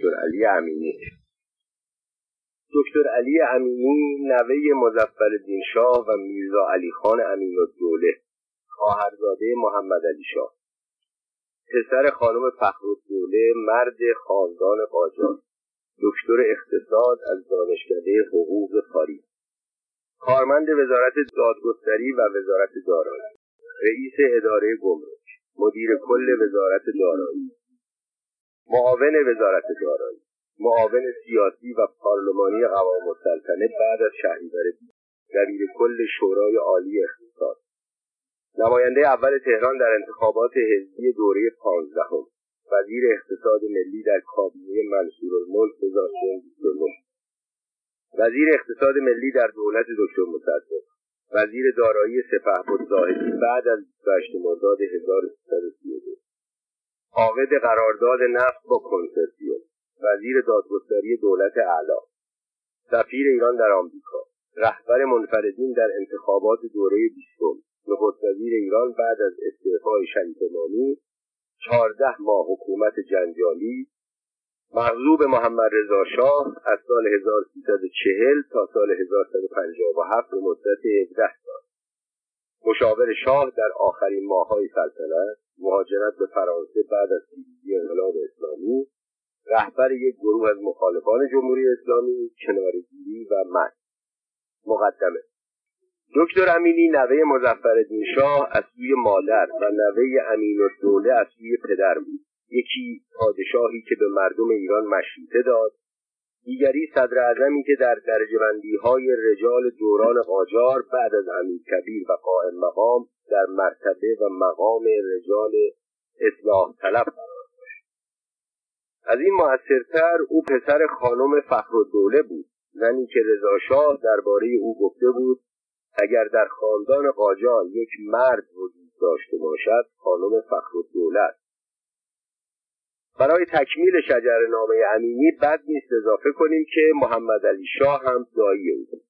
دکتر علی امینی. دکتر علی امینی نوه مزفر شاه و میرزا علی خان امین الدوله خواهرزاده محمد علی شاه. پسر خانم فخرالدوله مرد خاندان قاجار. دکتر اقتصاد از دانشکده حقوق پاریس کارمند وزارت دادگستری و وزارت دارایی. رئیس اداره گمرک. مدیر کل وزارت دارایی. معاون وزارت دارایی معاون سیاسی و پارلمانی قوام السلطنه بعد از شهریور دبیر کل شورای عالی اقتصاد. نماینده اول تهران در انتخابات حزبی دوره پانزدهم وزیر اقتصاد ملی در کابینه منصورالملک 1929 وزیر اقتصاد ملی در دولت دکتر مصدق. وزیر دارایی سپهبد زاهدی بعد از 28 مرداد 1332 عاقد قرارداد نفت با کنسرسیوم وزیر دادگستری دولت اعلی سفیر ایران در آمریکا. رهبر منفردین در انتخابات دوره بیستم. نخست وزیر ایران بعد از استعفای شریف امامی چهارده ماه حکومت جنجالی. مغلوب محمد رضا شاه از سال 1340 تا سال 1157 به مدت 17 سال. مشاور شاه در آخرین ماههای سلطنت مهاجرت به فرانسه بعد از پیروزی انقلاب اسلامی رهبر یک گروه از مخالفان جمهوری اسلامی کنارگیری و مرگ. مقدمه. دکتر امینی نوه مزفر شاه از سوی مادر و نوه امین الدوله از سوی پدر بود. یکی پادشاهی که به مردم ایران مشروطه داد دیگری صدر اعظمی که در درجبندی های رجال دوران قاجار بعد از امیر کبیر و قائم مقام در مرتبه و مقام رجال اصلاح طلب قرار داشت. از این موثرتر او پسر خانم فخر دوله بود. زنی که رضا شاه درباره او گفته بود اگر در خاندان قاجار یک مرد وجود داشته باشد خانم فخر است. برای تکمیل شجر نامه امینی بد نیست اضافه کنیم که محمد علی شاه هم دایی او بود.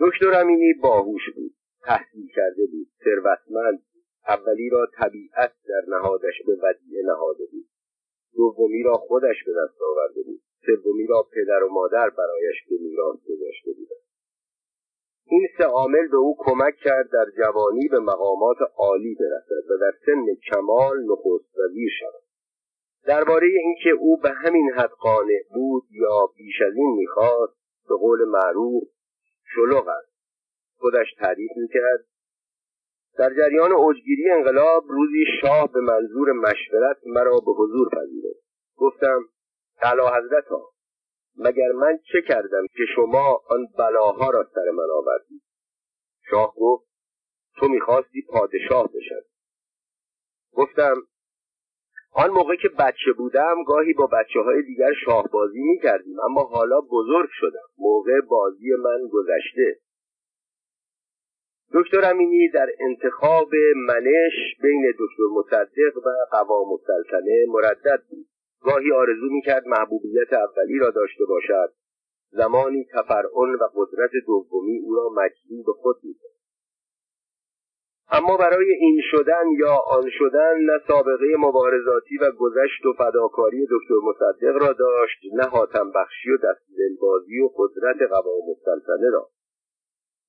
دکتر امینی باهوش بود تحصیل کرده بود ثروتمند اولی را طبیعت در نهادش به ودیعه نهاده بود. دومی را خودش به دست آورده بود. سومی را پدر و مادر برایش به میراث گذاشته بودند. این سه عامل به او کمک کرد در جوانی به مقامات عالی برسد و در سن کمال نخست وزیر شود. درباره اینکه او به همین حد قانع بود یا بیش از این می‌خواست به قول معروف شلوغ است. خودش تعریف می‌کرد. در جریان اوجگیری انقلاب روزی شاه به منظور مشورت مرا به حضور پذیرفت. گفتم اعلی حضرت ها مگر من چه کردم که شما آن بلاها را سر من آوردید؟ شاه گفت تو می‌خواستی پادشاه بشد گفتم آن موقع که بچه بودم گاهی با بچه های دیگر شاهبازی می کردیم اما حالا بزرگ شدم. موقع بازی من گذشته. دکتر امینی در انتخاب منش بین دکتر مصدق و قوام السلطنه مردد بود. گاهی آرزو می‌کرد محبوبیت اولی را داشته باشد. زمانی تفرعن و قدرت دومی او را مجذوب خود می‌کرد. اما برای این شدن یا آن شدن نه سابقه مبارزاتی و گذشت و فداکاری دکتر مصدق را داشت نه حاتم بخشی و دست بازی و قدرت قوام السلطنه را.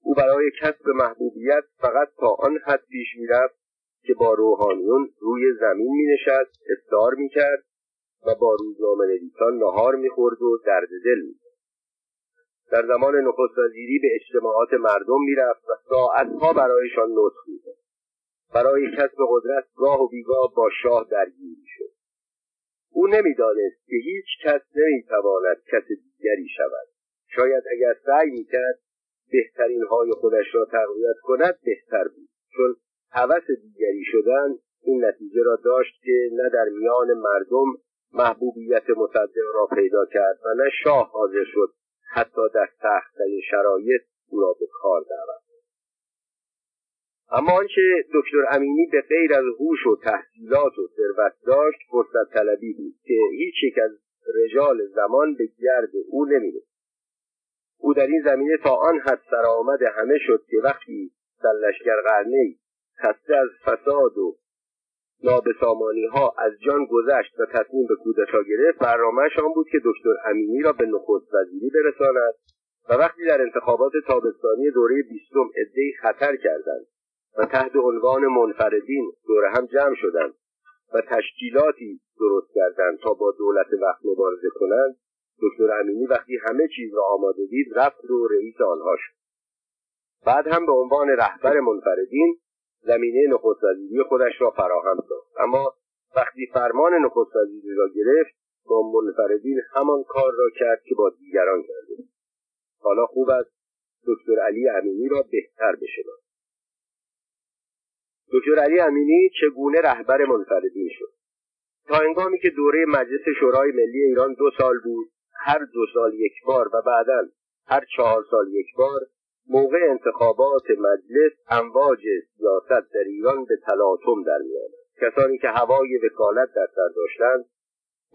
او برای کسب محبوبیت فقط تا آن حد پیش می‌رفت که با روحانیون روی زمین مینشست افتار می‌کرد و با روزنامه نویسان نهار می‌خورد و درد دل می‌کرد. در زمان نخست وزیری به اجتماعات مردم می‌رفت و ساعتها برایشان نطق می‌زد برای کسب قدرت گاه و بیگاه با شاه درگیر شد او نمی‌دانست که هیچ کس نمی‌تواند کس دیگری شود. شاید اگر سعی می‌کرد بهترین های خودش را تقویت کند بهتر بود. چون هوس دیگری شدن این نتیجه را داشت که نه در میان مردم محبوبیت مصدق را پیدا کرد و نه شاه حاضر شد حتی در سختترین شرایط او را به کار دعوت اما آنچه دکتر امینی به غیر از هوش و تحصیلات و ثروت داشت فرصت طلبی بود که هیچ یک از رجال زمان به گرد او نمی‌رسید. او در این زمینه تا آن حد سرآمد همه شد که وقتی سرلشکر قرنه خسته از فساد و نابسامانی ها از جان گذشت و تصمیم به کودتا گرفت برنامهش آن بود که دکتر امینی را به نخست وزیری برساند و وقتی در انتخابات تابستانی دوره بیستم عدهای خطر کردند و تحت عنوان منفردین دور هم جمع شدند و تشکیلاتی درست کردند تا با دولت وقت مبارزه کنند دکتر امینی وقتی همه چیز را آماده دید رفت رو رئیس آنها شد. بعد هم به عنوان رهبر منفردین زمینه نخست وزیری خودش را فراهم ساخت اما وقتی فرمان نخست وزیری را گرفت با منفردین همان کار را کرد که با دیگران کرده حالا خوب است دکتر علی امینی را بهتر بشناسید دکتر علی امینی چگونه رهبر منفردین شد؟ تا انگامی که دوره مجلس شورای ملی ایران دو سال بود هر دو سال یک بار و بعدا هر چهار سال یک بار موقع انتخابات مجلس امواج سیاست در ایران به تلاطم در میآمد. کسانی که هوای وکالت در سر داشتند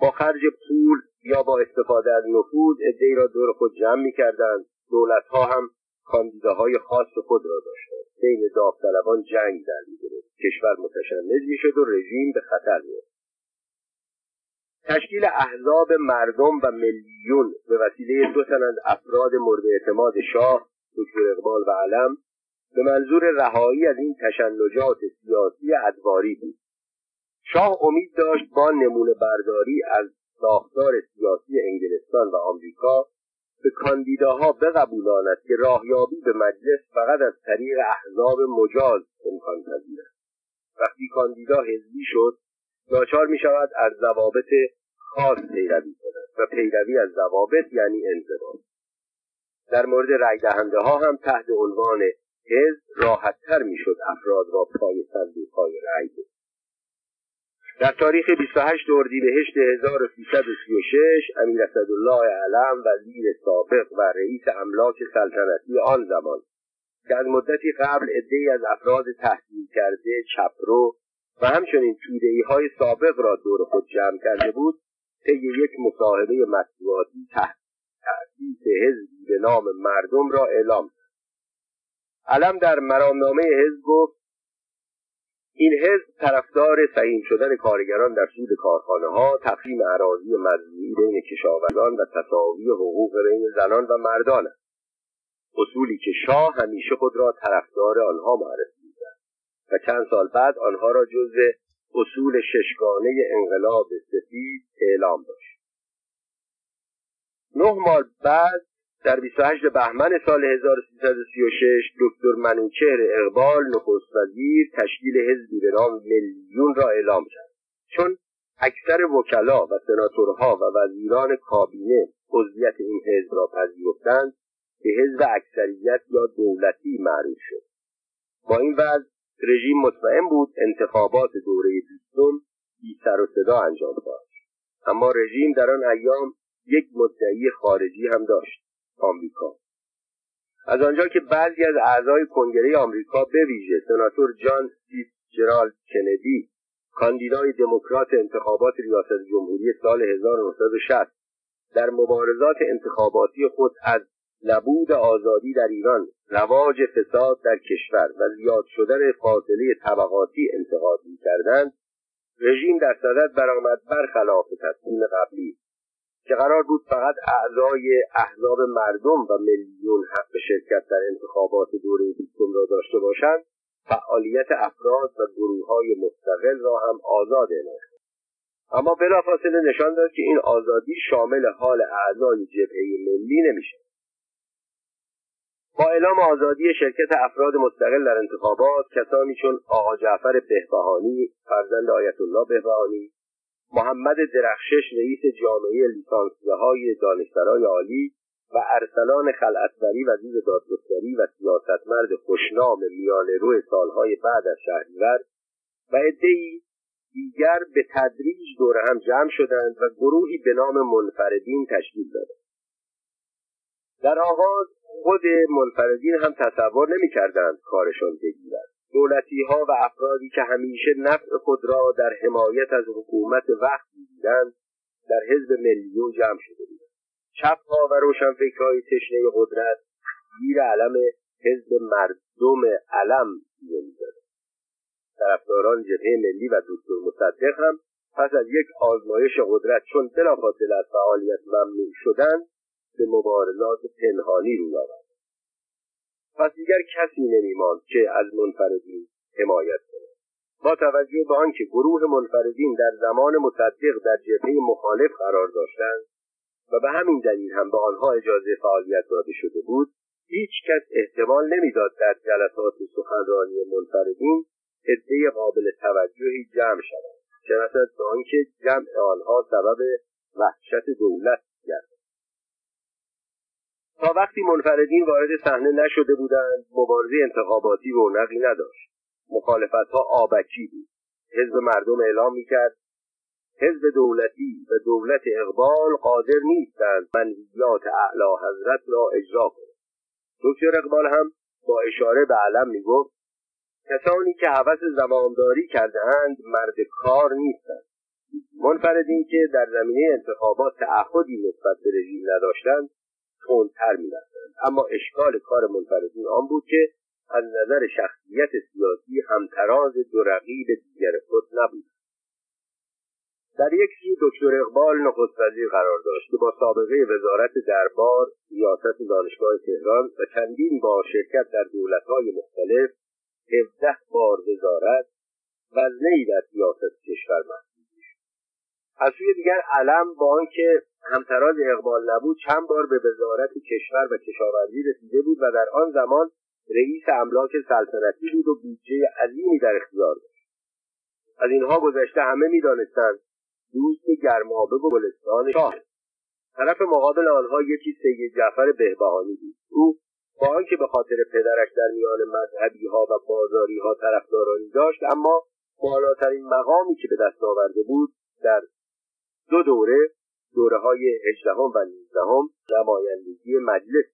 با خرج پول یا با استفاده از نفوذ عدهای را دور خود جمع می‌کردند. دولتها هم کاندیداهای خاص خود را داشتند. بین داوطلبان جنگ در می‌گرفت. کشور متشنج می‌شد و رژیم به خطر میافت تشکیل احزاب مردم و میلیون به وسیله دو تن افراد مورد اعتماد شاه دکتر اقبال و علم به منظور رهایی از این تشنجات سیاسی ادواری بود. شاه امید داشت با نمونه برداری از ساختار سیاسی انگلستان و آمریکا به کاندیداها بقبولاند که راهیابی به مجلس فقط از طریق احزاب مجاز امکان پذیر است وقتی کاندیدا حزبی شد ناچار می شود از ضوابط خاص پیروی کند و پیروی از ضوابط یعنی انضباط. در مورد رای دهنده ها هم تحت عنوان حزب راحتتر می‌شد افراد را پای صندوق های رأی در تاریخ 28 اردیبهشت 1336 امیر اسدالله علم وزیر سابق و رئیس املاک سلطنتی آن زمان که از مدتی قبل عدهای از افراد تحصیل کرده چپرو و همچنین تودهای های سابق را دور خود جمع کرده بود طی یک مصاحبه مطبوعاتی تأسیس حزبی به نام مردم را اعلام کرد. علم در مرامنامه حزب گفت این حزب طرفدار سهیم شدن کارگران در سود کارخانه ها تقسیم اراضی مزرعی بین کشاورزان و تساوی حقوق بین زنان و مردان است. اصولی که شاه همیشه خود را طرفدار آنها معرفی می‌کرد و چند سال بعد آنها را جزو اصول ششگانه انقلاب سفید اعلام داشت. نه ماه بعد در 28 بهمن سال 1336 دکتر منوچهر اقبال نخست وزیر تشکیل حزبی به نام میلیون را اعلام کرد. چون اکثر وکلا و سناتورها و وزیران کابینه عضویت این حزب را پذیرفتند به حزب اکثریت یا دولتی معروف شد. با این وضع رژیم مطمئن بود انتخابات دوره بیستم بی و صدا انجام خواهد اما رژیم در آن ایام یک مدعی خارجی هم داشت آمریکا. از آنجا که بعضی از اعضای کنگره آمریکا به ویژه سناتور جان جرالد کندی کاندیدای دموکرات انتخابات ریاست جمهوری سال 1960 در مبارزات انتخاباتی خود از نبود آزادی در ایران رواج فساد در کشور و زیاد شدن فاصله طبقاتی انتقاد کردند رژیم در صدد برآمد برخلاف تصمیم قبلی. که قرار بود فقط اعضای احزاب مردم و میلیون حق شرکت در انتخابات دوره بیستم را داشته باشند فعالیت افراد و گروه های مستقل را هم آزاد اعلام اما بلافاصله نشان داد که این آزادی شامل حال اعضای جبهه ملی نمیشه. با اعلام آزادی شرکت افراد مستقل در انتخابات کسانی چون آقا جعفر بهبهانی فرزند آیت الله بهبهانی محمد درخشش رئیس جامعه لیسانسیه های عالی و ارسلان خلعتبری وزیر دادگستری و سیاستمرد خوشنام میانه رو سالهای بعد از شهریور و عدهای دیگر به تدریج دور هم جمع شدند و گروهی به نام منفردین تشکیل دادند. در آغاز خود منفردین هم تصور نمی‌کردند کارشان بگیرد. دولتی ها و افرادی که همیشه نفع خود را در حمایت از حکومت وقت می‌دیدند در حزب میلیون جمع شده بودند. چپها و روشنفکرهای تشنه قدرت گیر علم حزب مردم علم می‌زدند طرفداران جبهه ملی و دکتر مصدق هم پس از یک آزمایش قدرت چون بلافاصله از فعالیت ممنوع شدند به مبارزات پنهانی روی آورد پس دیگر کسی نمیماند که از منفردین حمایت کند. با توجه به آنکه گروه منفردین در زمان مصدق در جبهه مخالف قرار داشتند و به همین دلیل هم به آنها اجازه فعالیت داده شده بود هیچ کس احتمال نمی‌داد در جلسات سخنرانی منفردین عده قابل توجهی جمع شود چه به آنکه جمع آنها سبب وحشت دولت گردد. تا وقتی منفردین وارد صحنه نشده بودند مبارزه انتخاباتی رونقی نداشت. مخالفت ها آبکی بود. حزب مردم اعلام می‌کرد حزب دولتی و دولت اقبال قادر نیستند منویات اعلی حضرت را اجرا کنند دکتر اقبال هم با اشاره به علم می‌گفت کسانی که حوث زمامداری کرده اند مرد کار نیستند. منفردین که در زمینه انتخابات تعهدی نسبت به رژیم نداشتند تندتر می‌رفتند اما اشکال کار منفردین آن بود که از نظر شخصیت سیاسی همتراز دو رقیب دیگر خود نبود. در یک سو دکتر اقبال نخست وزیر قرار داشت که با سابقه وزارت دربار ریاست دانشگاه تهران و چندین بار شرکت در دولتهای مختلف هفده بار وزارت وزنهای در سیاست کشور شد از سوی دیگر علم با آنکه همتراز اقبال نبود چند بار به وزارت کشور و کشاورزی رسیده بود و در آن زمان رئیس املاک سلطنتی بود و بودجه عظیمی در اختیار داشت. از اینها گذشته همه می‌دانستند دوست گرمابه و گلستان شاه. طرف مقابل آنها یکی سید جعفر بهبهانی بود. او با آنکه به خاطر پدرش در میان مذهبی ها و بازاری ها طرفدارانی داشت اما بالاترین مقامی که به دست آورده بود در دو دوره دوره های هجدهم و نوزدهم نمایندگی مجلس.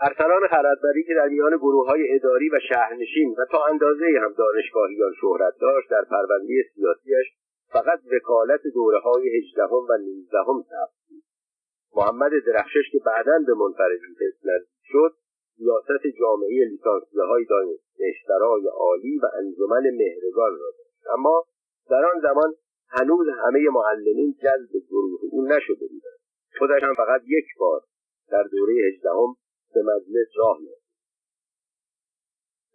ارسلان خردبری که در میان گروه های اداری و شهرنشین و تا اندازه هم دانشگاهیان شهرت داشت در پرونده سیاسیش فقط وکالت دوره های هجدهم و نوزدهم ثبت محمد درخشش که بعدا به منفردی نزدیک شد ریاست جامعه لیسانسیه های دانشسرای عالی و انجمن مهرگان را داشت. اما در آن زمان هنوز همه معلمین جذب گروه او نشده بودند خودش هم فقط یک بار در دوره هجدهم به مجلس راه یافت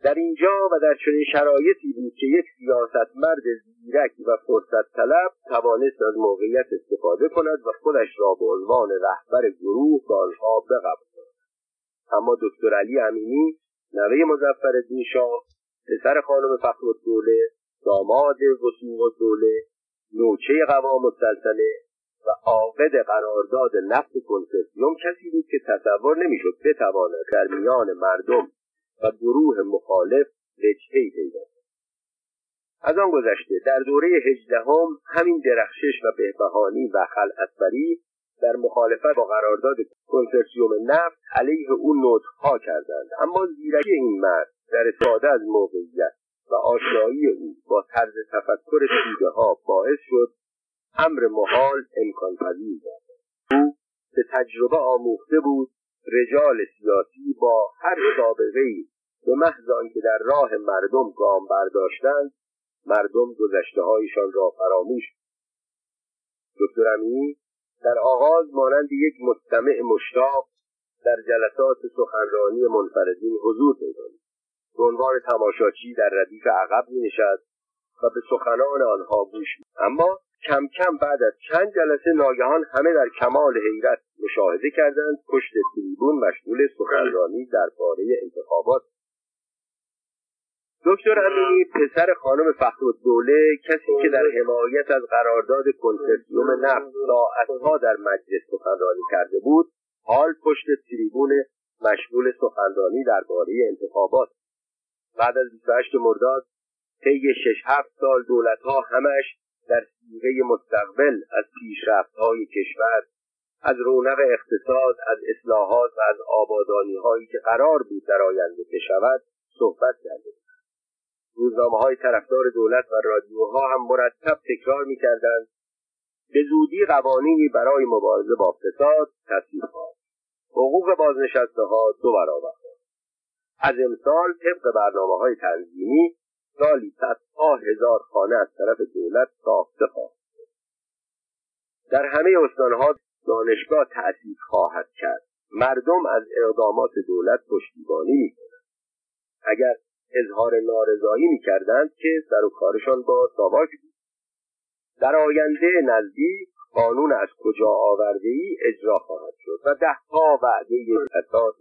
در اینجا و در چنین شرایطی بود که یک سیاستمرد زیرک و فرصت طلب توانست از موقعیت استفاده کند و خودش را به عنوان رهبر گروه به آنها بقبولاند اما دکتر علی امینی نوه مظفرالدین شاه پسر خانم فخرالدوله داماد وسوق دوله نوچه قوام السلطنه و عاقد قرارداد نفت کنسرسیوم کسی بود که تصور نمی‌شد بتواند در میان مردم و گروه مخالف وجههای پیدا از آن گذشته در دوره هجدهم همین درخشش و بهبهانی و خلعتبری در مخالفت با قرارداد کنسرسیوم نفت علیه او نطقها کردند. اما زیرکی این مرد در استفاده از موقعیت و آشنایی او با طرز تفکر توده ها باعث شد امر محال امکان پذیر گردد او به تجربه آموخته بود رجال سیاسی با هر سابقه ای به محض آنکه در راه مردم گام برداشتند مردم گذشته هایشان را فراموش دکتر امینی در آغاز مانند یک مستمع مشتاق در جلسات سخنرانی منفردین حضور پیدا به عنوان تماشاچی در ردیف عقب می و به سخنان آنها گوش اما کم کم بعد از چند جلسه ناگهان همه در کمال حیرت مشاهده کردند پشت تریبون مشغول سخنرانی درباره انتخابات. دکتر امینی پسر خانم فخرالدوله کسی که در حمایت از قرارداد کنسرسیوم نفت ساعتها در مجلس سخنرانی کرده بود حال پشت تریبون مشغول سخنرانی درباره انتخابات. بعد از 28 مرداد طی شش هفت سال دولتها همش در سیغه مستقبل از پیشرفتهای کشور از رونق اقتصاد از اصلاحات و از آبادانی هایی که قرار بود در آینده بشود صحبت کرده روزنامه های طرفدار دولت و رادیوها هم مرتب تکرار می‌کردند به زودی قوانینی برای مبارزه با فساد تصویب خواهد حقوق بازنشسته ها دو برابر. از امسال طبق برنامه های تنظیمی سالی صدها هزار خانه از طرف دولت ساخته خواهد در همه استانها دانشگاه تأسیس خواهد کرد. مردم از اقدامات دولت پشتیبانی می‌کنند. اگر اظهار نارضایی می‌کردند که سر و کارشان با ساواک بود. در آینده نزدیک قانون از کجا آورده ای اجرا خواهد شد و دهها وعده اساس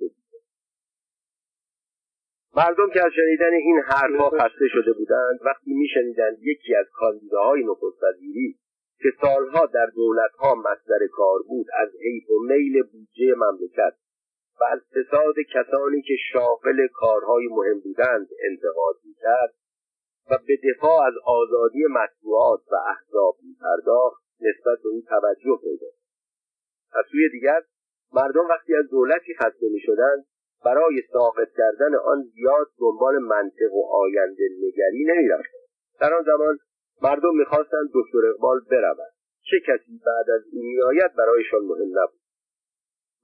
مردم که از شنیدن این حرفها خسته شده بودند وقتی میشنیدند یکی از کاندیداهای نخست وزیری که سالها در دولتها مصدر کار بود از حیث و میل بودجه مملکت و از فساد کسانی که شاغل کارهای مهم بودند انتقاد می‌کرد و به دفاع از آزادی مطبوعات و احزاب میپرداخت نسبت به او توجه پیدا از سوی دیگر مردم وقتی از دولتی خسته می‌شدند برای ساقط کردن آن زیاد دنبال منطق و آینده نگری نمی‌رفتند در آن زمان مردم می‌خواستند دکتر اقبال برود چه کسی بعد از این میآید برایشان مهم نبود.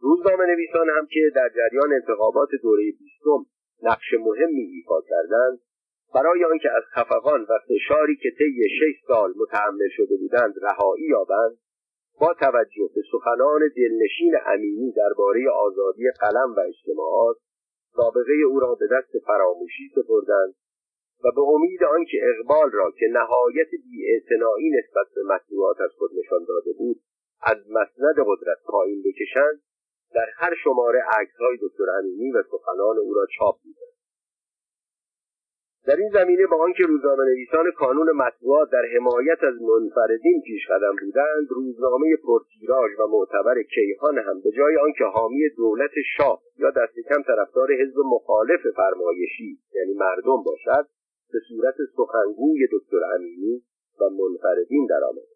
روزنامه نویسان هم که در جریان انتخابات دوره بیستم نقش مهمی ایفا کردند برای آنکه از خفقان و فشاری که طی شش سال متحمل شده بودند رهایی یابند با توجه به سخنان دلنشین امینی درباره آزادی قلم و اجتماعات سابقه او را به دست فراموشی سپردند و به امید آنکه اقبال را که نهایت بیاعتنایی نسبت به مطلوبات از خود نشان داده بود از مسند قدرت پایین بکشند در هر شماره عکسهای دکتر امینی و سخنان او را چاپ در این زمینه با آنکه روزنامه نویسان کانون مطبوعات در حمایت از منفردین پیش قدم بودند روزنامه پرتیراژ و معتبر کیهان هم به جای آنکه حامی دولت شاه یا دست کم طرفدار حزب مخالف فرمایشی یعنی مردم باشد به صورت سخنگوی دکتر امینی و منفردین درآمد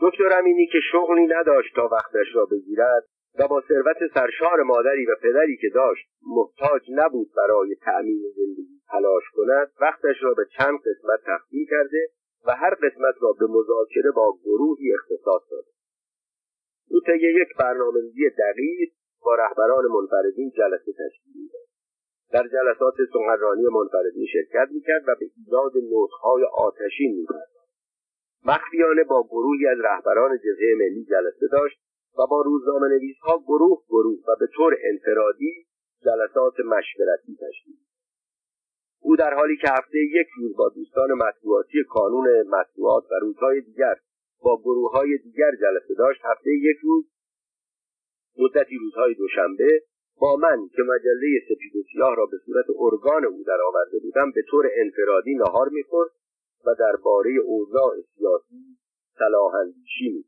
دکتر امینی که شغلی نداشت تا وقتش را بگیرد و با ثروت سرشار مادری و پدری که داشت محتاج نبود برای تأمین زندگی. تلاش کند وقتش را به چند قسمت تقسیم کرده و هر قسمت را به مذاکره با گروهی اختصاص داده. او طی یک برنامه‌ریزی دقیق با رهبران منفردین جلسه تشکیل داد در جلسات سخنرانی منفردین شرکت می‌کرد و به ایجاد نطقهای آتشین میپرداخت. مخفیانه با گروهی از رهبران جبهه ملی جلسه داشت و با روزنامه نویس ها گروه گروه و به طور انفرادی جلسات مشورتی تشکیل او در حالی که هفته یک روز با دوستان مطبوعاتی کانون مطبوعات و روزهای دیگر با گروه های دیگر جلسه داشت هفته یک روز مدتی روزهای دوشنبه با من که مجله سپید و سیاه را به صورت ارگان او در آورده بودم به طور انفرادی نهار می‌خورد و درباره اوضاع سیاسی صلاح اندیشی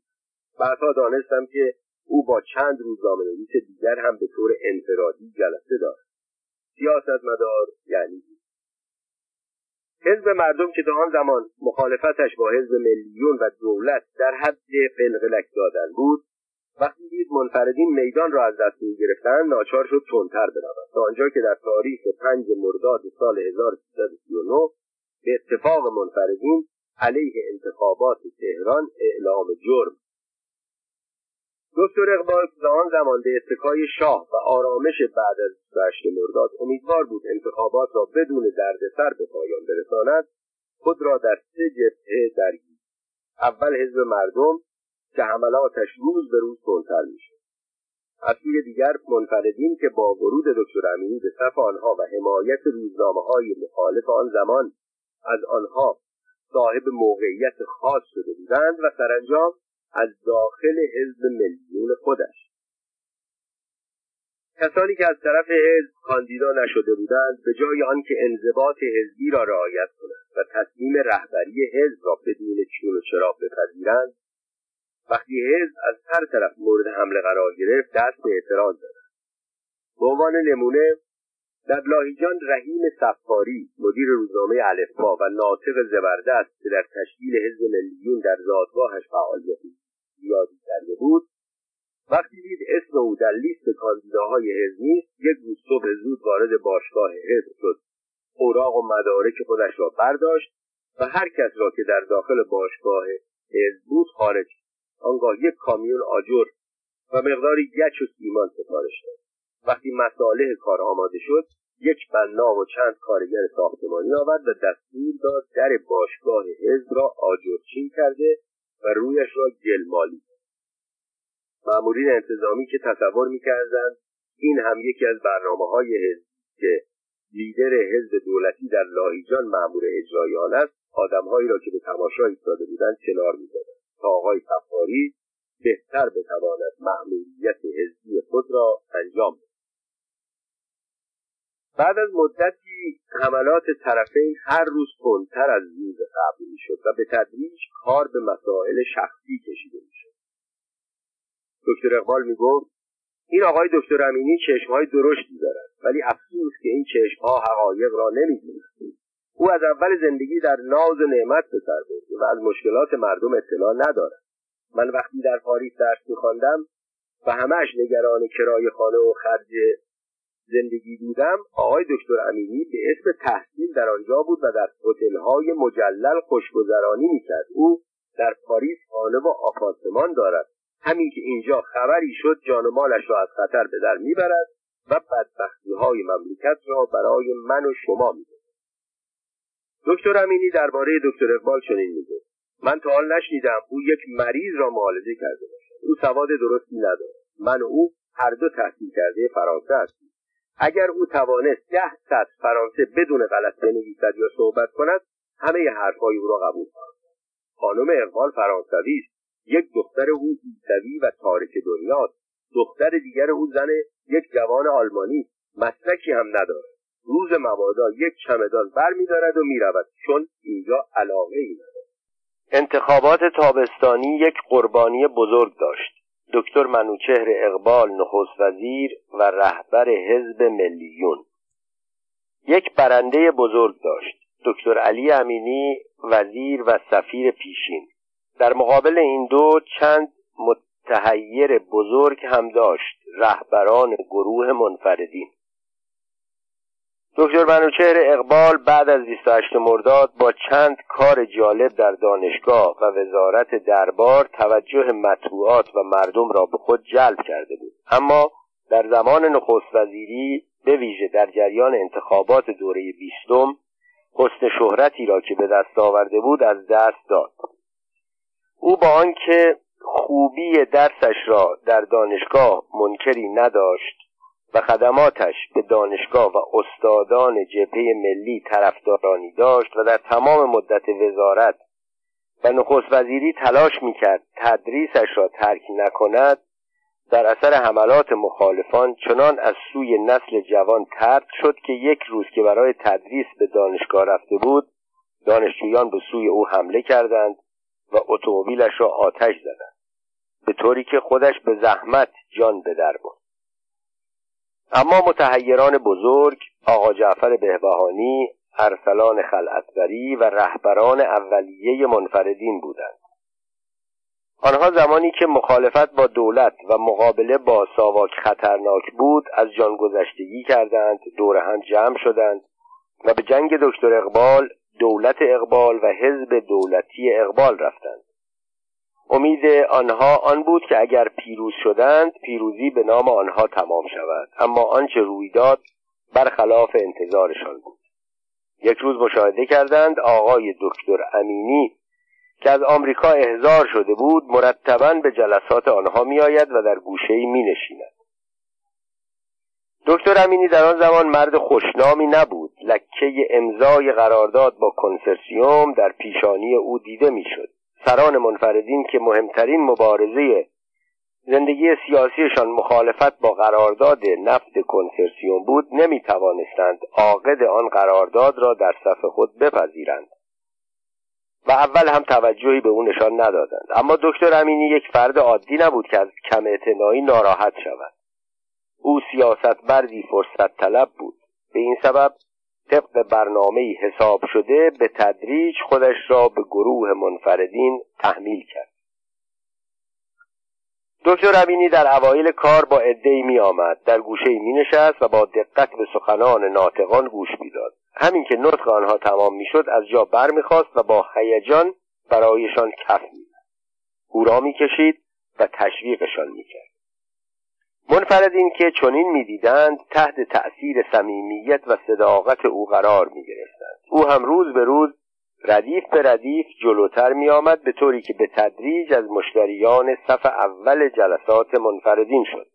بعدها دانستم که او با چند روزنامه نویس دیگر هم به طور انفرادی جلسه دارد. سیاستمدار یعنی حزب مردم که تا آن زمان مخالفتش با حزب ملیون و دولت در حد قلقلک دادن بود وقتی دید منفردین میدان را از دست گرفتن ناچار شد تندتر برود تا آنجا که در تاریخ پنج مرداد سال 1339 به اتفاق منفردین علیه انتخابات تهران اعلام جرم دکتر اقبال آن زمان به اتکای شاه و آرامش بعد از 28 مرداد امیدوار بود انتخابات را بدون دردسر به پایان برساند خود را در سه جبهه درگیر. اول حزب مردم که حملاتش روز به روز تندتر می‌شد. از سوی دیگر منفردین که با ورود دکتر امینی به صف آنها و حمایت روزنامه های مخالف آن زمان از آنها صاحب موقعیت خاص شده بودند و سرانجام از داخل حزب ملیون خودش. کسانی که از طرف حزب کاندیدا نشده بودند به جای آنکه انضباط حزبی را رعایت کنند و تصمیم رهبری حزب را بدون چون و چراغ بپذیرند وقتی حزب از هر طرف مورد حمله قرار گرفت دست به اعتراض دادند. به عنوان نمونه در لاهیجان رحیم سفاری مدیر روزنامه الفبا و ناطق زبردست که در تشکیل حزب ملیون در زادگاهش فعالیت زیادی کرده بود. وقتی دید اسم او در لیست کاندیداهای حزب نیست یک روز صبح زود وارد باشگاه حزب شد. اوراق و مدارک خودش را برداشت و هر کس را که در داخل باشگاه حزب بود خارج آنگاه یک کامیون آجر و مقداری گچ و سیمان سفارش داد. وقتی مساله کار آماده شد یک بنا و چند کارگر ساختمانی آورد و دستور داد در باشگاه حزب را آجرچین کرده و رویش را گل مالی مامورین انتظامی که تصور می‌کردند این هم یکی از برنامه های حزب که لیدر حزب دولتی در لاهیجان مأمور اجرایی آن است آدمهایی را که به تماشا ایستاده بودند کنار می‌زدند. تا آقای سفاری بهتر بتواند مأموریت حزبی خود را انجام دهد. بعد از مدتی حملات طرفین هر روز تندتر از روز قبل می‌شد و به تدریج کار به مسائل شخصی کشیده می‌شد. دکتر اقبال می‌گفت این آقای دکتر امینی چشمهای درشتی دارد ولی افسوس که این چشمها حقایق را نمی‌بیند او از اول زندگی در ناز و نعمت به سر و از مشکلات مردم اطلاع ندارد. من وقتی در پاریس درس میخواندم و همهش نگران کرایه خانه و خرج زندگی بودم آقای دکتر امینی به اسم تحصیل در آنجا بود و در هتل‌های مجلل خوشگذرانی می‌کرد. او در پاریس خانه و آپارتمان دارد. همین که اینجا خبری شد جان و مالش را از خطر به در می‌برد و بدبختی های مملکت را برای من و شما میده دکتر امینی درباره دکتر اقبال چنین میگه من تا حال نشنیدم او یک مریض را معالجه کرده باشد. او سواد درستی ندارد. من و او هر دو تحصیل کرده فرانسه هستیم اگر او توانست ده سطر فرانسه بدون غلط بنویسد یا صحبت کند همه حرفهای او را قبول خواهم خانم اقبال فرانسوی است. یک دختر او عیسوی و تارک دنیاست. دختر دیگر او زن یک جوان آلمانی مسلکی هم ندارد. روز مبادا یک چمدان بر میدارد و می‌رود. چون اینجا علاقه ای ندارد. انتخابات تابستانی یک قربانی بزرگ داشت. دکتر منوچهر اقبال نخست وزیر و رهبر حزب ملیون. یک برنده بزرگ داشت دکتر علی امینی وزیر و سفیر پیشین. در مقابل این دو چند متحیر بزرگ هم داشت رهبران گروه منفردین. دکتر منوچهر اقبال بعد از 28 مرداد با چند کار جالب در دانشگاه و وزارت دربار توجه مطبوعات و مردم را به خود جلب کرده بود. اما در زمان نخست وزیری به ویژه در جریان انتخابات دوره بیستم حسن شهرتی را که به دست آورده بود از دست داد. او با آنکه خوبی درسش را در دانشگاه منکری نداشت و خدماتش به دانشگاه و استادان جبهه ملی طرفدارانی داشت و در تمام مدت وزارت و نخست وزیری تلاش می‌کرد تدریسش را ترک نکند در اثر حملات مخالفان چنان از سوی نسل جوان ترد شد که یک روز که برای تدریس به دانشگاه رفته بود دانشجویان به سوی او حمله کردند و اتومبیلش را آتش زدند به طوری که خودش به زحمت جان به در برد. اما متحیران بزرگ آقا جعفر بهبهانی ارسلان خلعتبری و رهبران اولیه منفردین بودند. آنها زمانی که مخالفت با دولت و مقابله با ساواک خطرناک بود از جان گذشتگی کردند دور هم جمع شدند و به جنگ دکتر اقبال دولت اقبال و حزب دولتی اقبال رفتند. امید آنها آن بود که اگر پیروز شدند پیروزی به نام آنها تمام شود. اما آنچه روی داد برخلاف انتظارشان بود. یک روز مشاهده کردند آقای دکتر امینی که از آمریکا احضار شده بود مرتبا به جلسات آنها میآید و در گوشه می نشیند دکتر امینی در آن زمان مرد خوشنامی نبود. لکه امضای قرارداد با کنسرسیوم در پیشانی او دیده می‌شد. سران منفردین که مهمترین مبارزه زندگی سیاسیشان مخالفت با قرارداد نفت کنسرسیوم بود نمی توانستند عاقد آن قرارداد را در صف خود بپذیرند و اول هم توجهی به او نشان ندادند. اما دکتر امینی یک فرد عادی نبود که از کم اعتنایی ناراحت شود. او سیاست بردی فرصت طلب بود. به این سبب طبق برنامه حساب شده به تدریج خودش را به گروه منفردین تحمیل کرد. دکتر در اوایل کار با عدهای می آمد در گوشه می نشست و با دقت به سخنان ناطقان گوش می‌داد. همین که نطق آنها تمام می‌شد از جا بر می‌خواست و با هیجان برایشان کف می‌زد. او را می‌کشید و تشویقشان می‌کرد. منفردین که چنین می‌دیدند تحت تأثیر صمیمیت و صداقت او قرار می‌گرفتند. او هم روز به روز ردیف به ردیف جلوتر می آمد به طوری که به تدریج از مشتریان صف اول جلسات منفردین شد.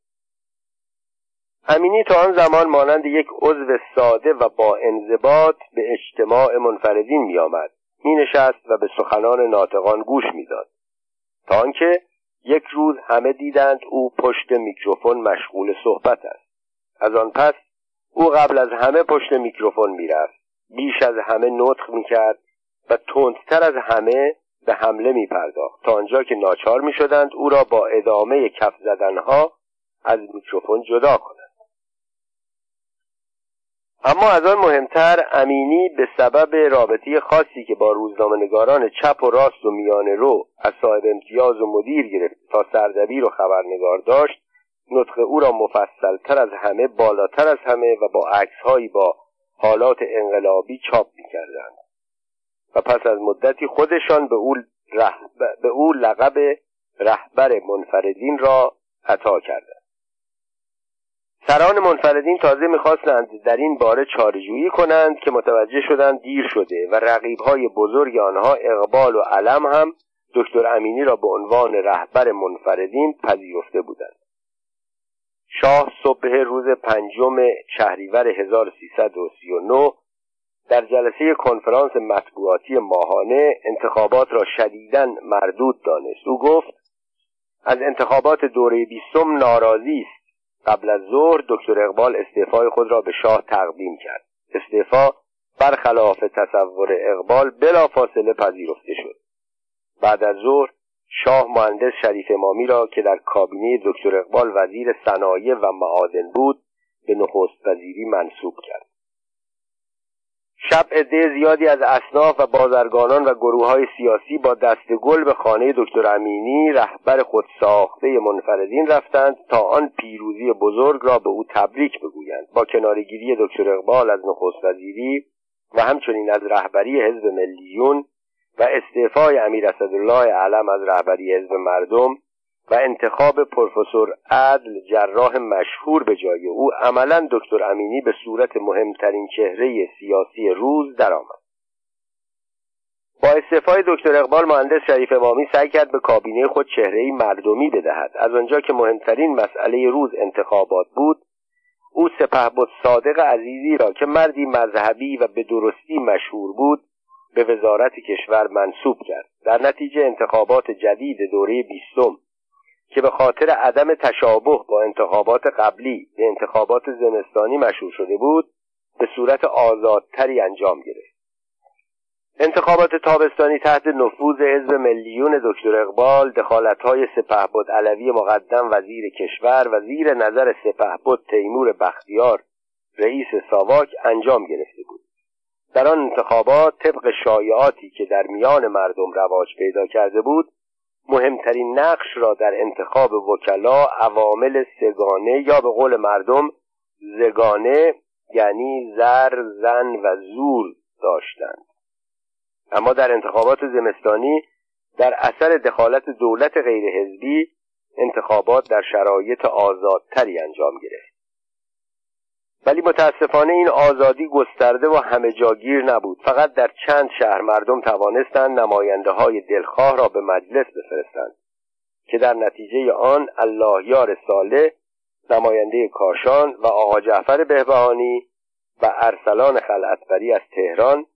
امینی تا آن زمان مانند یک عضو ساده و با انضباط به اجتماع منفردین می آمد می نشست و به سخنان ناطقان گوش می‌داد. تا آنکه یک روز همه دیدند او پشت میکروفون مشغول صحبت است. از آن پس او قبل از همه پشت میکروفون می‌رفت. بیش از همه نطق می‌کرد و تندتر از همه به حمله می پرداخت تا آنجا که ناچار می شدند او را با ادامه کف زدنها از میکروفون جدا کنند اما از آن مهمتر امینی به سبب رابطه خاصی که با روزنامهنگاران چپ و راست و میانه رو از صاحب امتیاز و مدیر گرفت تا سردبیر و خبرنگار داشت نطق او را مفصلتر از همه بالاتر از همه و با عکسهایی با حالات انقلابی چاپ می‌کردند. و پس از مدتی خودشان به او, به او لقب رهبر منفردین را عطا کردند. سران منفردین تازه می‌خواستند در این باره چارجویی کنند که متوجه شدند دیر شده و رقیبهای بزرگ آنها اقبال و علم هم دکتر امینی را به عنوان رهبر منفردین پذیرفته بودند. شاه صبح روز پنجم شهریور 1339 در جلسه کنفرانس مطبوعاتی ماهانه انتخابات را شدیداً مردود دانست. او گفت از انتخابات دوره بیستم ناراضی است قبل از ظهر دکتر اقبال استعفای خود را به شاه تقدیم کرد. استعفا برخلاف تصور اقبال بلافاصله پذیرفته شد. بعد از ظهر شاه مهندس شریف امامی را که در کابینه دکتر اقبال وزیر صنایع و معادن بود به نخست وزیری منصوب کرد. شب عده زیادی از اصناف و بازرگانان و گروه های سیاسی با دست گل به خانه دکتر امینی رهبر خود ساخته منفردین رفتند تا آن پیروزی بزرگ را به او تبریک بگویند. با کنارگیری دکتر اقبال از نخست وزیری و همچنین از رهبری حزب ملیون و استعفای امیر اسدالله علم از رهبری حزب مردم و انتخاب پروفسور عدل جراح مشهور به جای او عملا دکتر امینی به صورت مهمترین چهره سیاسی روز درآمد. با استعفای دکتر اقبال مهندس شریف امامی سعی کرد به کابینه خود چهره مردمی بدهد. از آنجا که مهمترین مسئله روز انتخابات بود او سپهبد صادق عزیزی را که مردی مذهبی و به درستی مشهور بود به وزارت کشور منصوب کرد. در نتیجه انتخابات جدید دوره بیستم که به خاطر عدم تشابه با انتخابات قبلی به انتخابات زمستانی مشهور شده بود به صورت آزادتری انجام گرفت. انتخابات تابستانی تحت نفوذ حزب ملیون دکتر اقبال دخالتهای سپهبد علوی مقدم وزیر کشور و زیر نظر سپهبد تیمور بختیار رئیس ساواک انجام گرفته بود. در آن انتخابات طبق شایعاتی که در میان مردم رواج پیدا کرده بود مهمترین نقش را در انتخاب وکلا عوامل سگانه یا به قول مردم زگانه یعنی زر زن و زور داشتند. اما در انتخابات زمستانی در اثر دخالت دولت غیر حزبی انتخابات در شرایط آزادتری انجام گرفت. ولی متاسفانه این آزادی گسترده و همه جاگیر نبود. فقط در چند شهر مردم توانستند نماینده های دلخواه را به مجلس بفرستند که در نتیجه آن الله یار صالح نماینده کاشان و آقا جعفر بهبهانی و ارسلان خلعتبری از تهران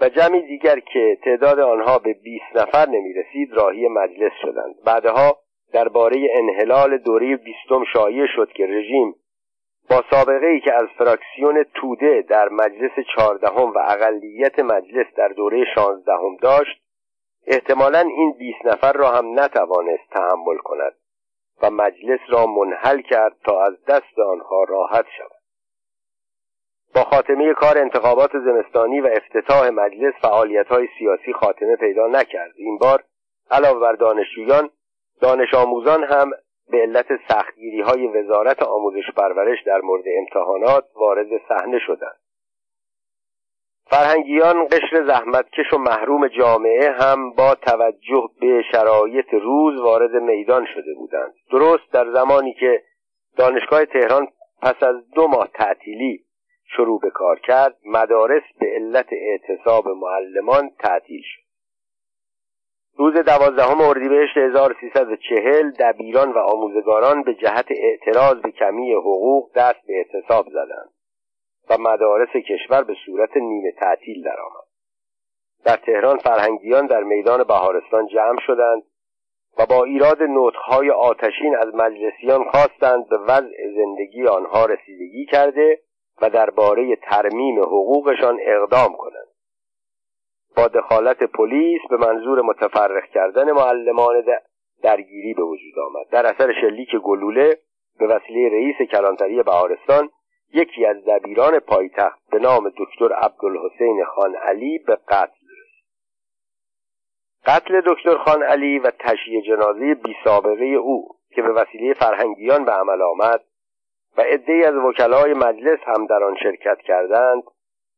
و جمعی دیگر که تعداد آنها به 20 نفر نمی رسید راهی مجلس شدند. بعدها درباره انحلال دوره بیستم شایع شد که رژیم با سابقه ای که از فراکسیون توده در مجلس چهاردهم و اقلیت مجلس در دوره شانزدهم داشت احتمالا این بیست نفر را هم نتوانست تحمل کند و مجلس را منحل کرد تا از دست آنها راحت شود. با خاتمه کار انتخابات زمستانی و افتتاح مجلس فعالیت های سیاسی خاتمه پیدا نکرد. این بار علاوه بر دانشجویان دانش آموزان هم به علت سختگیری های وزارت آموزش پرورش در مورد امتحانات وارد صحنه شدند. فرهنگیان قشر زحمتکش و محروم جامعه هم با توجه به شرایط روز وارد میدان شده بودند. درست در زمانی که دانشگاه تهران پس از دو ماه تعطیلی شروع به کار کرد مدارس به علت اعتصاب معلمان تعطیل شد. روز دوازدهم اردیبهشت 1340 دبیران و آموزگاران به جهت اعتراض به کمی حقوق دست به اعتصاب زدند و مدارس کشور به صورت نیمه تعطیل درآمد. در تهران فرهنگیان در میدان بهارستان جمع شدند و با ایراد نطقهای آتشین از مجلسیان خواستند به وضع زندگی آنها رسیدگی کرده و درباره ترمیم حقوقشان اقدام کنند. با دخالت پلیس به منظور متفرق کردن معلمان درگیری به وجود آمد. در اثر شلیک گلوله به وسیله رئیس کلانتری بهارستان یکی از دبیران پایتخت به نام دکتر عبدالحسین خان علی به قتل قتل دکتر خان علی و تشییع جنازه بی سابقه او که به وسیله فرهنگیان به عمل آمد و عدهای از وکلای مجلس هم در آن شرکت کردند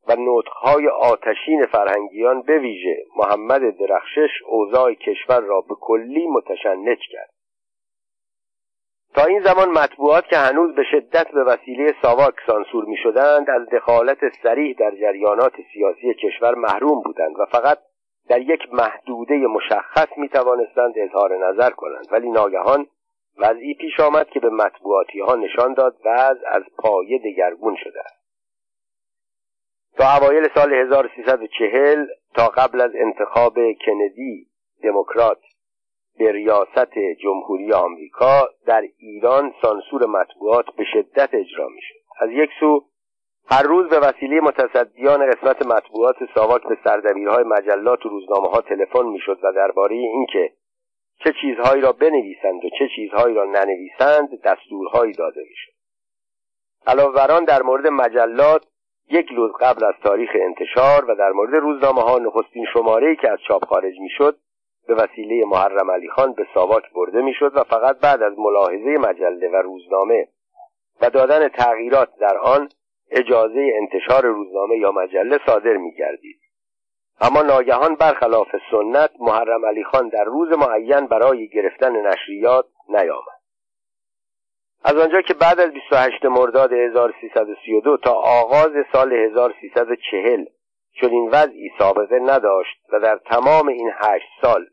و نطقهای آتشین فرهنگیان به ویژه محمد درخشش اوضاع کشور را به کلی متشنج کرد. تا این زمان مطبوعات که هنوز به شدت به وسیله ساواک سانسور می شدند از دخالت سریح در جریانات سیاسی کشور محروم بودند و فقط در یک محدوده مشخص می توانستند اظهار نظر کنند. ولی ناگهان وضعی پیش آمد که به مطبوعاتی ها نشان داد وضع از پایه دگرگون شده است تا اوایل سال 1340 تا قبل از انتخاب کندی دموکرات به ریاست جمهوری آمریکا در ایران سانسور مطبوعات به شدت اجرا می شد از یک سو هر روز به وسیله متصدیان قسمت مطبوعات ساواک به سردبیرهای مجلات و روزنامه ها تلفن می‌شد و درباره اینکه چه چیزهایی را بنویسند و چه چیزهایی را ننویسند دستورهایی داده می‌شد. علاوه بر در مورد مجلات یک روز قبل از تاریخ انتشار و در مورد روزنامه ها نخستین شماره که از چاپ خارج می‌شد به وسیله محرم علی خان به ساواک برده می‌شد و فقط بعد از ملاحظه مجله و روزنامه و دادن تغییرات در آن اجازه انتشار روزنامه یا مجله صادر می گردید. اما ناگهان برخلاف سنت محرم علی خان در روز معین برای گرفتن نشریات نیامد از آنجا که بعد از 28 مرداد 1332 تا آغاز سال 1340 چنین وضعی سابقه نداشت و در تمام این هشت سال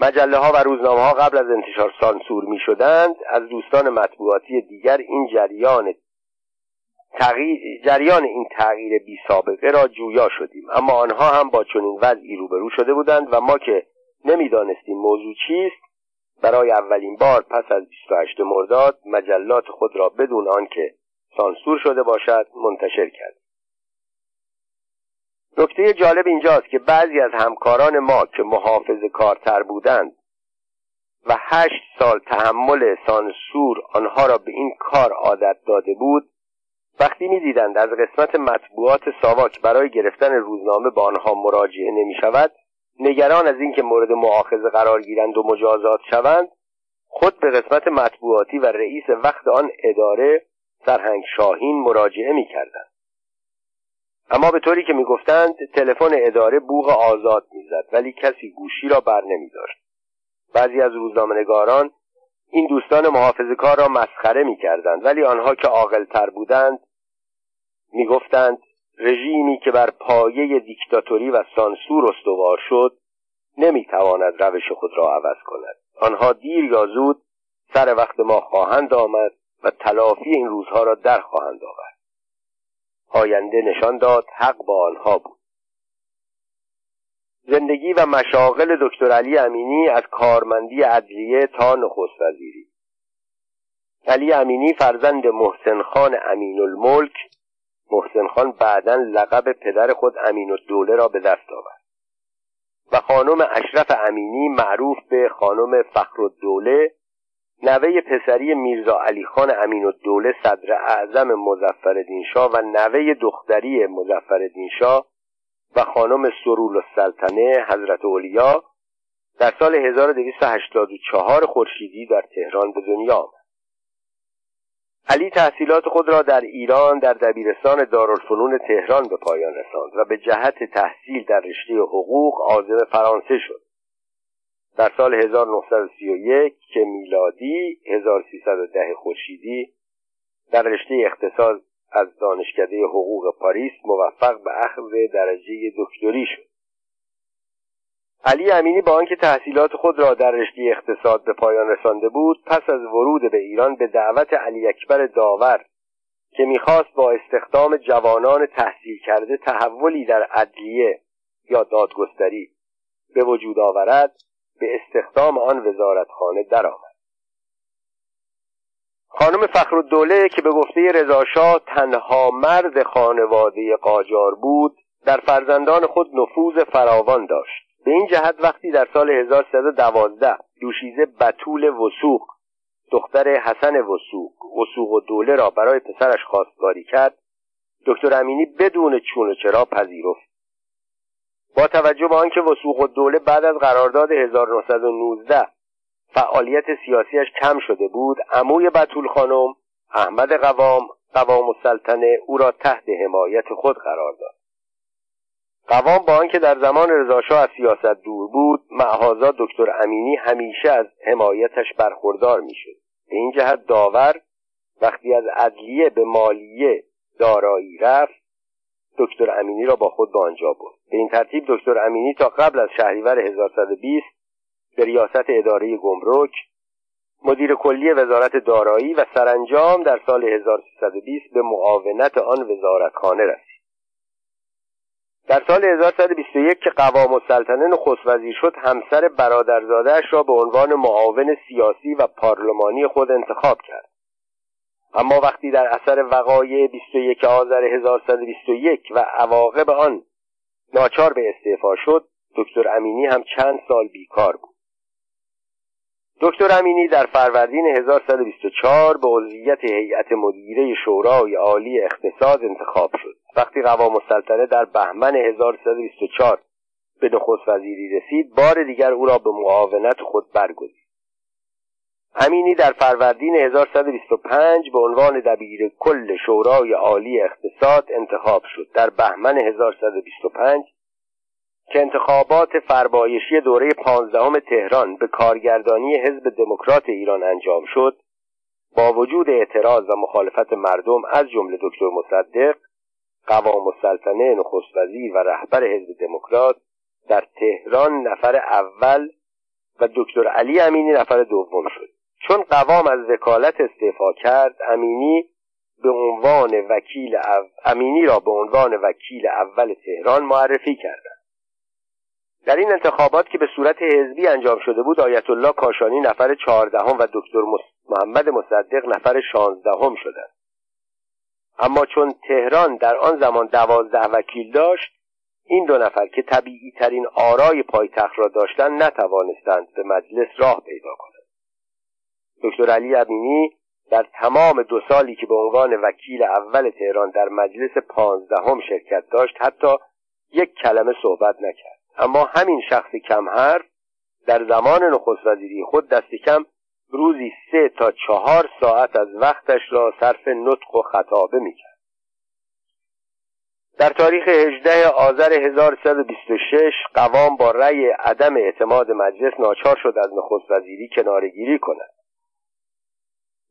مجله ها و روزنامه ها قبل از انتشار سانسور می شدند از دوستان مطبوعاتی دیگر این جریان تغییر جریان این تغییر بی سابقه را جویا شدیم. اما آنها هم با چنین وضعی روبرو شده بودند و ما که نمی‌دانستیم موضوع چیست برای اولین بار پس از 28 مرداد مجلات خود را بدون آنکه سانسور شده باشد منتشر کرد. نکته جالب اینجاست که بعضی از همکاران ما که محافظ کارتر بودند و هشت سال تحمل سانسور آنها را به این کار عادت داده بود وقتی می‌دیدند از قسمت مطبوعات ساواک برای گرفتن روزنامه با آنها مراجعه نمی شود نگران از اینکه مورد معاخذه قرار گیرند و مجازات شوند خود به قسمت مطبوعاتی و رئیس وقت آن اداره سرهنگ شاهین مراجعه می کردند. اما به طوری که می‌گفتند تلفن اداره بوغ آزاد می‌زد ولی کسی گوشی را بر نمی داشت. بعضی از روزنامهنگاران این دوستان محافظه کار را مسخره می کردند ولی آنها که عاقلتر بودند می‌گفتند رژیمی که بر پایه دیکتاتوری و سانسور استوار شد نمی‌تواند روش خود را عوض کند. آنها دیر یا زود سر وقت ما خواهند آمد و تلافی این روزها را در خواهند آورد. آینده نشان داد حق با آنها بود. زندگی و مشاغل دکتر علی امینی از کارمندی ادلیه تا نخست وزیری. علی امینی فرزند محسن خان امین الملک محسن خان بعدا لقب پدر خود امین الدوله را به دست آورد. و خانم اشرف امینی معروف به خانم فخر الدوله نوه پسری میرزا علی خان امین الدوله صدر اعظم مزفر شاه و نوه دختری مزفر شاه و خانم سرول السلطنه حضرت اولیا در سال 1284 خورشیدی در تهران به دنیا آمد. علی تحصیلات خود را در ایران در دبیرستان دارالفنون تهران به پایان رساند و به جهت تحصیل در رشته حقوق عازم فرانسه شد. در سال 1931 که میلادی 1310 خورشیدی در رشته اقتصاد از دانشکده حقوق پاریس موفق به اخذ درجه دکتری شد. علی امینی با آنکه تحصیلات خود را در رشته اقتصاد به پایان رسانده بود پس از ورود به ایران به دعوت علی اکبر داور که می‌خواست با استخدام جوانان تحصیل کرده تحولی در عدلیه یا دادگستری به وجود آورد به استخدام آن وزارتخانه درآمد. خانم فخرالدوله که به گفته رضاشاه تنها مرد خانواده قاجار بود در فرزندان خود نفوذ فراوان داشت. به این جهت وقتی در سال 1312 دوشیزه بطول وسوق دختر حسن وسوق وسوق و دوله را برای پسرش خواستگاری کرد دکتر امینی بدون چون و چرا پذیرفت. با توجه به آنکه وسوق و دوله بعد از قرارداد 1919 فعالیت سیاسیش کم شده بود عموی بطول خانم احمد قوام قوام السلطنه او را تحت حمایت خود قرار داد. قوام با آنکه در زمان رضاشاه از سیاست دور بود معهازا دکتر امینی همیشه از حمایتش برخوردار می‌شد. به این جهت داور وقتی از عدلیه به مالیه دارایی رفت دکتر امینی را با خود به آنجا برد. به این ترتیب دکتر امینی تا قبل از شهریور 1120 به ریاست اداره گمرک مدیر کلی وزارت دارایی و سرانجام در سال 1320 به معاونت آن وزارتخانه رسید. در سال 1121 که قوام السلطنه نخست وزیر شد همسر برادرزادهاش را به عنوان معاون سیاسی و پارلمانی خود انتخاب کرد. اما وقتی در اثر وقایع 21 آذر 1121 و عواقب آن ناچار به استعفا شد دکتر امینی هم چند سال بیکار بود. دکتر امینی در فروردین 1124 به عضویت هیئت مدیره شورای عالی اقتصاد انتخاب شد. وقتی قوام السلطنه در بهمن 1324 به نخست وزیری رسید بار دیگر او را به معاونت خود برگزید. امینی در فروردین 1125 به عنوان دبیر کل شورای عالی اقتصاد انتخاب شد در بهمن 1125 که انتخابات فربایشی دوره پانزدهم تهران به کارگردانی حزب دموکرات ایران انجام شد با وجود اعتراض و مخالفت مردم از جمله دکتر مصدق قوام السلطنه نخست وزیر و رهبر حزب دموکرات در تهران نفر اول و دکتر علی امینی نفر دوم شد. چون قوام از وکالت استعفا کرد امینی به عنوان وکیل امینی را به عنوان وکیل اول تهران معرفی کردند. در این انتخابات که به صورت حزبی انجام شده بود آیت الله کاشانی نفر چهاردهم و دکتر محمد مصدق نفر شانزدهم شدند. اما چون تهران در آن زمان دوازده وکیل داشت این دو نفر که طبیعی ترین آرای پایتخت را داشتند نتوانستند به مجلس راه پیدا کنند. دکتر علی امینی در تمام دو سالی که به عنوان وکیل اول تهران در مجلس پانزدهم شرکت داشت حتی یک کلمه صحبت نکرد. اما همین شخص کم حرف در زمان نخست وزیری خود دست کم روزی سه تا چهار ساعت از وقتش را صرف نطق و خطابه می‌کرد. در تاریخ 18 آذر 1126 قوام با رأی عدم اعتماد مجلس ناچار شد از نخست وزیری کنارگیری کند.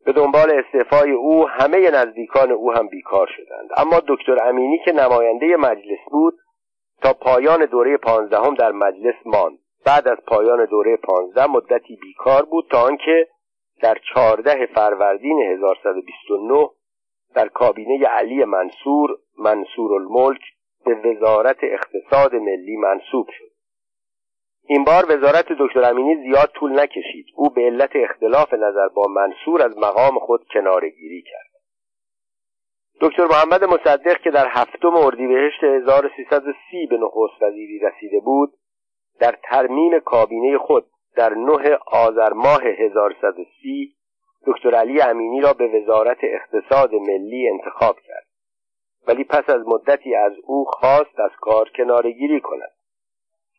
به دنبال استعفای او همه نزدیکان او هم بیکار شدند. اما دکتر امینی که نماینده مجلس بود تا پایان دوره پانزدهم در مجلس ماند. بعد از پایان دوره پانزده مدتی بیکار بود تا آنکه در چهارده فروردین 1129 در کابینه علی منصور منصور الملک به وزارت اقتصاد ملی منصوب شد. این بار وزارت دکتر امینی زیاد طول نکشید. او به علت اختلاف نظر با منصور از مقام خود کنارگیری کرد. دکتر محمد مصدق که در هفتم اردیبهشت 1330 به نخست وزیری رسیده بود در ترمیم کابینه خود در نه آذر ماه 1130 دکتر علی امینی را به وزارت اقتصاد ملی انتخاب کرد. ولی پس از مدتی از او خواست از کار کنارگیری کند.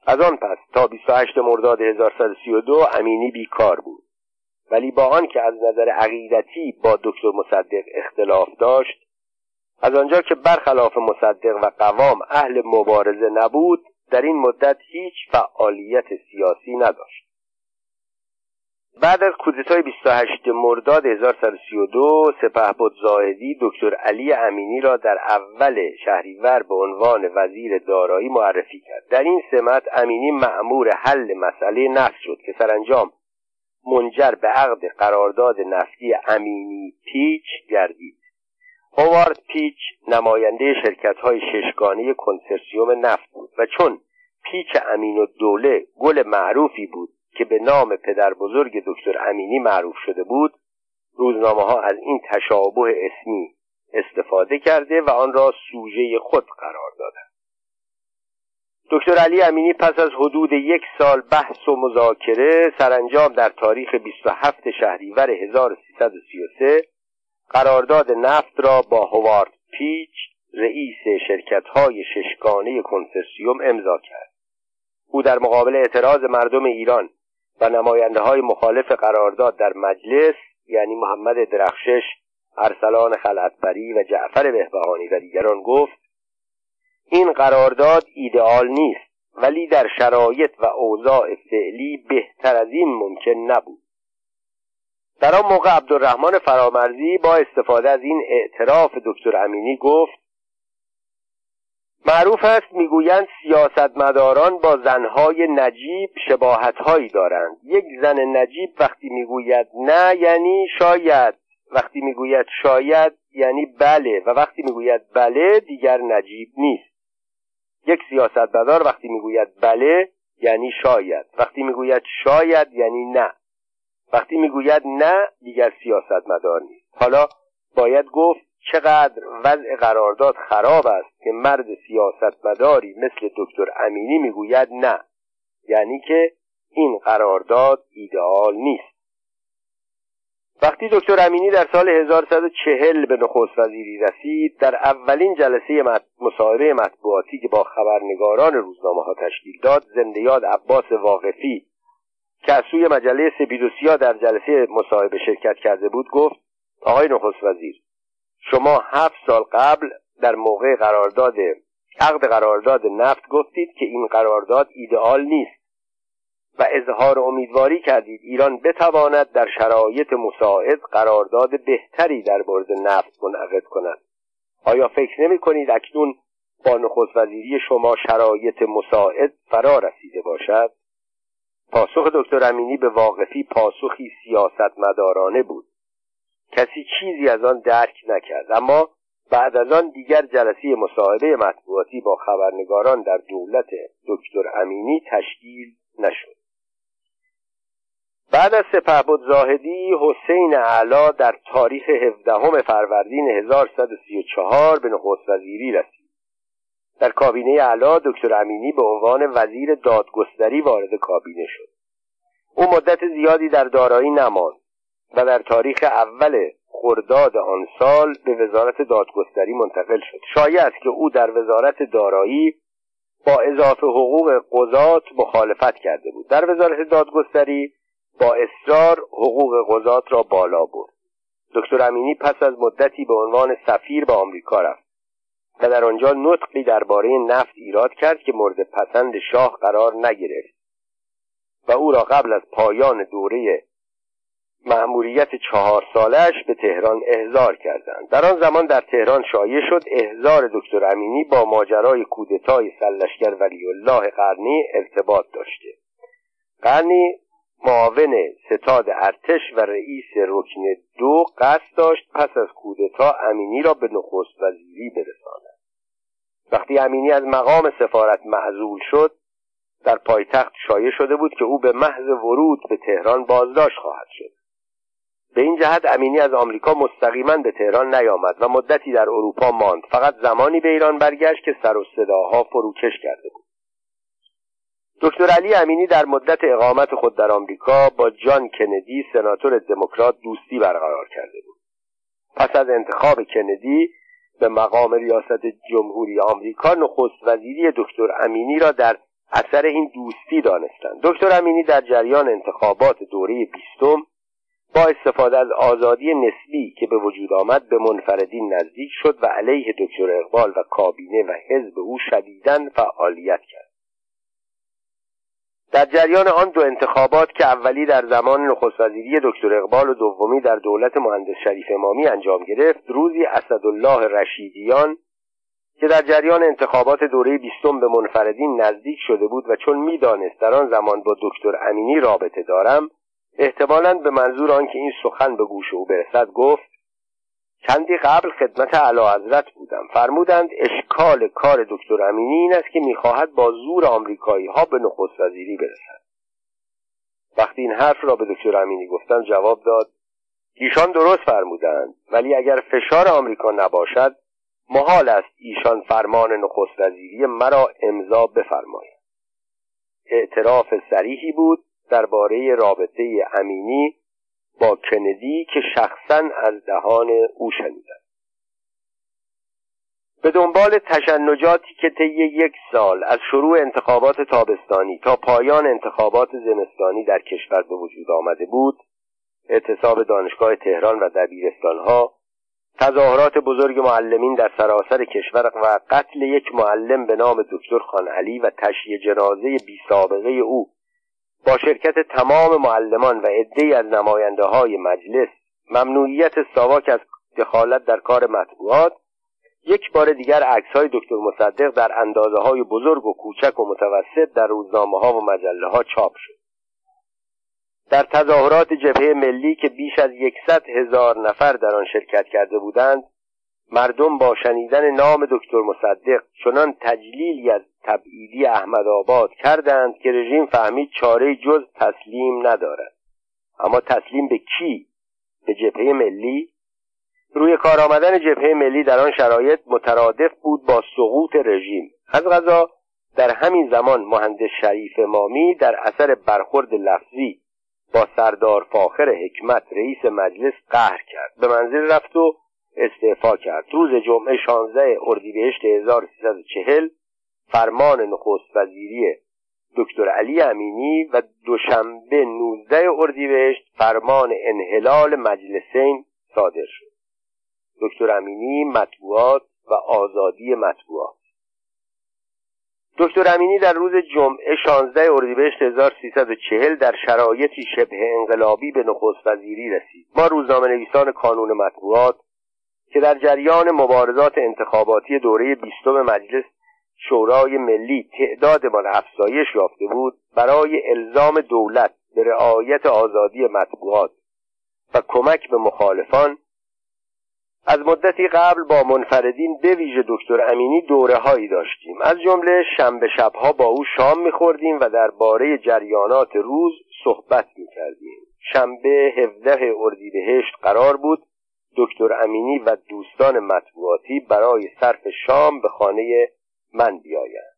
از آن پس تا 28 مرداد 1132 امینی بیکار بود. ولی با آنکه از نظر عقیدتی با دکتر مصدق اختلاف داشت از آنجا که برخلاف مصدق و قوام اهل مبارزه نبود در این مدت هیچ فعالیت سیاسی نداشت. بعد از کودتای 28 مرداد 1132 سپهبد زاهدی دکتر علی امینی را در اول شهریور به عنوان وزیر دارایی معرفی کرد. در این سمت امینی مأمور حل مسئله نفت شد که سرانجام منجر به عقد قرارداد نفتی امینی پیچ گردید. هوارد پیچ نماینده شرکت های ششگانه کنسرسیوم نفت بود و چون پیچ امین و دوله گل معروفی بود که به نام پدر بزرگ دکتر امینی معروف شده بود روزنامه ها از این تشابه اسمی استفاده کرده و آن را سوژه خود قرار دادند. دکتر علی امینی پس از حدود یک سال بحث و مذاکره سرانجام در تاریخ 27 شهریور 1333 قرارداد نفت را با هوارد پیچ رئیس شرکت های ششگانه کنسرسیوم امضا کرد. او در مقابل اعتراض مردم ایران و نماینده های مخالف قرارداد در مجلس یعنی محمد درخشش ارسلان خلعتبری و جعفر بهبهانی و دیگران گفت این قرارداد ایدئال نیست ولی در شرایط و اوضاع فعلی بهتر از این ممکن نبود. در آن موقع عبدالرحمن فرامرزی با استفاده از این اعتراف دکتر امینی گفت معروف است می‌گویند سیاستمداران با زنهای نجیب شباهتهایی دارند. یک زن نجیب وقتی می‌گوید نه یعنی شاید. وقتی می‌گوید شاید یعنی بله. و وقتی می‌گوید بله دیگر نجیب نیست. یک سیاستمدار وقتی می‌گوید بله یعنی شاید. وقتی می‌گوید شاید یعنی نه. وقتی می‌گوید نه دیگر سیاستمدار نیست. حالا باید گفت چقدر وضع قرارداد خراب است که مرد سیاستمداری مثل دکتر امینی می‌گوید نه. یعنی که این قرارداد ایدئال نیست. وقتی دکتر امینی در سال 1140 به نخست وزیری رسید در اولین جلسه مصاحبه مطبوعاتی که با خبرنگاران روزنامه ها تشکیل داد زنده یاد عباس واقفی که از سوی مجله سپید در جلسه مصاحبه شرکت کرده بود گفت آقای نخست وزیر شما هفت سال قبل در موقع قرارداد عقد قرارداد نفت گفتید که این قرارداد ایدئال نیست و اظهار امیدواری کردید ایران بتواند در شرایط مساعد قرارداد بهتری در مورد نفت منعقد کند. آیا فکر نمی کنید اکنون با نخست وزیری شما شرایط مساعد فرا رسیده باشد؟ پاسخ دکتر امینی به واقفی پاسخی سیاستمدارانه بود. کسی چیزی از آن درک نکرد اما بعد از آن دیگر جلسه مصاحبه مطبوعاتی با خبرنگاران در دولت دکتر امینی تشکیل نشد. بعد از سپهبد زاهدی حسین اعلا در تاریخ 17 فروردین 1134 به نخست وزیری رسید. در کابینه اعلا دکتر امینی به عنوان وزیر دادگستری وارد کابینه شد. او مدت زیادی در دارایی نماند و در تاریخ اول خرداد آن سال به وزارت دادگستری منتقل شد. شایع است که او در وزارت دارایی با اضافه حقوق قضات مخالفت کرده بود. در وزارت دادگستری با اصرار حقوق قضات را بالا برد. دکتر امینی پس از مدتی به عنوان سفیر به آمریکا رفت. و در آنجا نطقی درباره نفت ایراد کرد که مورد پسند شاه قرار نگرفت و او را قبل از پایان دوره مأموریت چهار سالش به تهران احضار کردند. در آن زمان در تهران شایع شد احضار دکتر امینی با ماجرای کودتای سلشگر ولی الله قرنی ارتباط داشته. قرنی معاون ستاد ارتش و رئیس رکن دو قصد داشت پس از کودتا امینی را به نخست وزیری برساند. وقتی امینی از مقام سفارت معزول شد در پایتخت شایع شده بود که او به محض ورود به تهران بازداشت خواهد شد. به این جهت امینی از آمریکا مستقیما به تهران نیامد و مدتی در اروپا ماند. فقط زمانی به ایران برگشت که سر و صداها فروکش کرده بود. دکتر علی امینی در مدت اقامت خود در آمریکا با جان کندی سناتور دموکرات دوستی برقرار کرده بود. پس از انتخاب کندی به مقام ریاست جمهوری آمریکا نخست وزیری دکتر امینی را در اثر این دوستی دانستند. دکتر امینی در جریان انتخابات دوره بیستم با استفاده از آزادی نسبی که به وجود آمد به منفردین نزدیک شد و علیه دکتر اقبال و کابینه و حزب او شدیداً فعالیت کرد. در جریان آن دو انتخابات که اولی در زمان نخستوزیری دکتر اقبال و دومی در دولت مهندس شریف امامی انجام گرفت روزی اسدالله رشیدیان که در جریان انتخابات دوره بیستم به منفردین نزدیک شده بود و چون می‌دانست در آن زمان با دکتر امینی رابطه دارم احتمالا به منظور آنکه این سخن به گوش او برسد گفت چندی قبل خدمت علا حضرت بودم. فرمودند اشکال کار دکتر امینی این است که می‌خواهد با زور آمریکایی ها به نخست وزیری برسد. وقتی این حرف را به دکتر امینی گفتم جواب داد ایشان درست فرمودند ولی اگر فشار آمریکا نباشد محال است ایشان فرمان نخست وزیری مرا امضا بفرمایند. اعتراف سریحی بود درباره رابطه امینی با کندی که شخصا از دهان او شنیدند به دنبال تشنجاتی که طی یک سال از شروع انتخابات تابستانی تا پایان انتخابات زمستانی در کشور به وجود آمده بود اعتصاب دانشگاه تهران و دبیرستانها تظاهرات بزرگ معلمین در سراسر کشور و قتل یک معلم به نام دکتر خان علی و تشییع جنازه بی سابقه او با شرکت تمام معلمان و عدهای از نماینده های مجلس ممنوعیت ساواک از دخالت در کار مطبوعات یک بار دیگر عکس های دکتر مصدق در اندازه های بزرگ و کوچک و متوسط در روزنامه ها و مجله ها چاپ شد. در تظاهرات جبهه ملی که بیش از یکصد هزار نفر در آن شرکت کرده بودند مردم با شنیدن نام دکتر مصدق چنان تجلیلی از تبعیدی احمد آباد کردند که رژیم فهمید چاره جز تسلیم ندارد. اما تسلیم به کی؟ به جبهه ملی؟ روی کار آمدن جبهه ملی در آن شرایط مترادف بود با سقوط رژیم. از غذا در همین زمان مهندس شریف مامی در اثر برخورد لفظی با سردار فاخر حکمت رئیس مجلس قهر کرد. به منزل رفت و استعفا کرد. روز جمعه 16 اردیبهشت 1340 فرمان نخست وزیری دکتر علی امینی و دوشنبه 19 اردیبهشت فرمان انحلال مجلسین صادر شد. دکتر امینی مطبوعات و آزادی مطبوعات. دکتر امینی در روز جمعه 16 اردیبهشت 1340 در شرایطی شبه انقلابی به نخست وزیری رسید. ما روزنامه نویسان کانون مطبوعات که در جریان مبارزات انتخاباتی دوره بیستم مجلس شورای ملی تعدادمان افزایش یافته بود برای الزام دولت به رعایت آزادی مطبوعات و کمک به مخالفان از مدتی قبل با منفردین به ویژه دکتر امینی دوره هایی داشتیم. از جمله شنبه شبها با او شام میخوردیم و درباره جریانات روز صحبت می‌کردیم. شنبه 17 اردیبهشت قرار بود دکتر امینی و دوستان مطبوعاتی برای صرف شام به خانه من بیایند.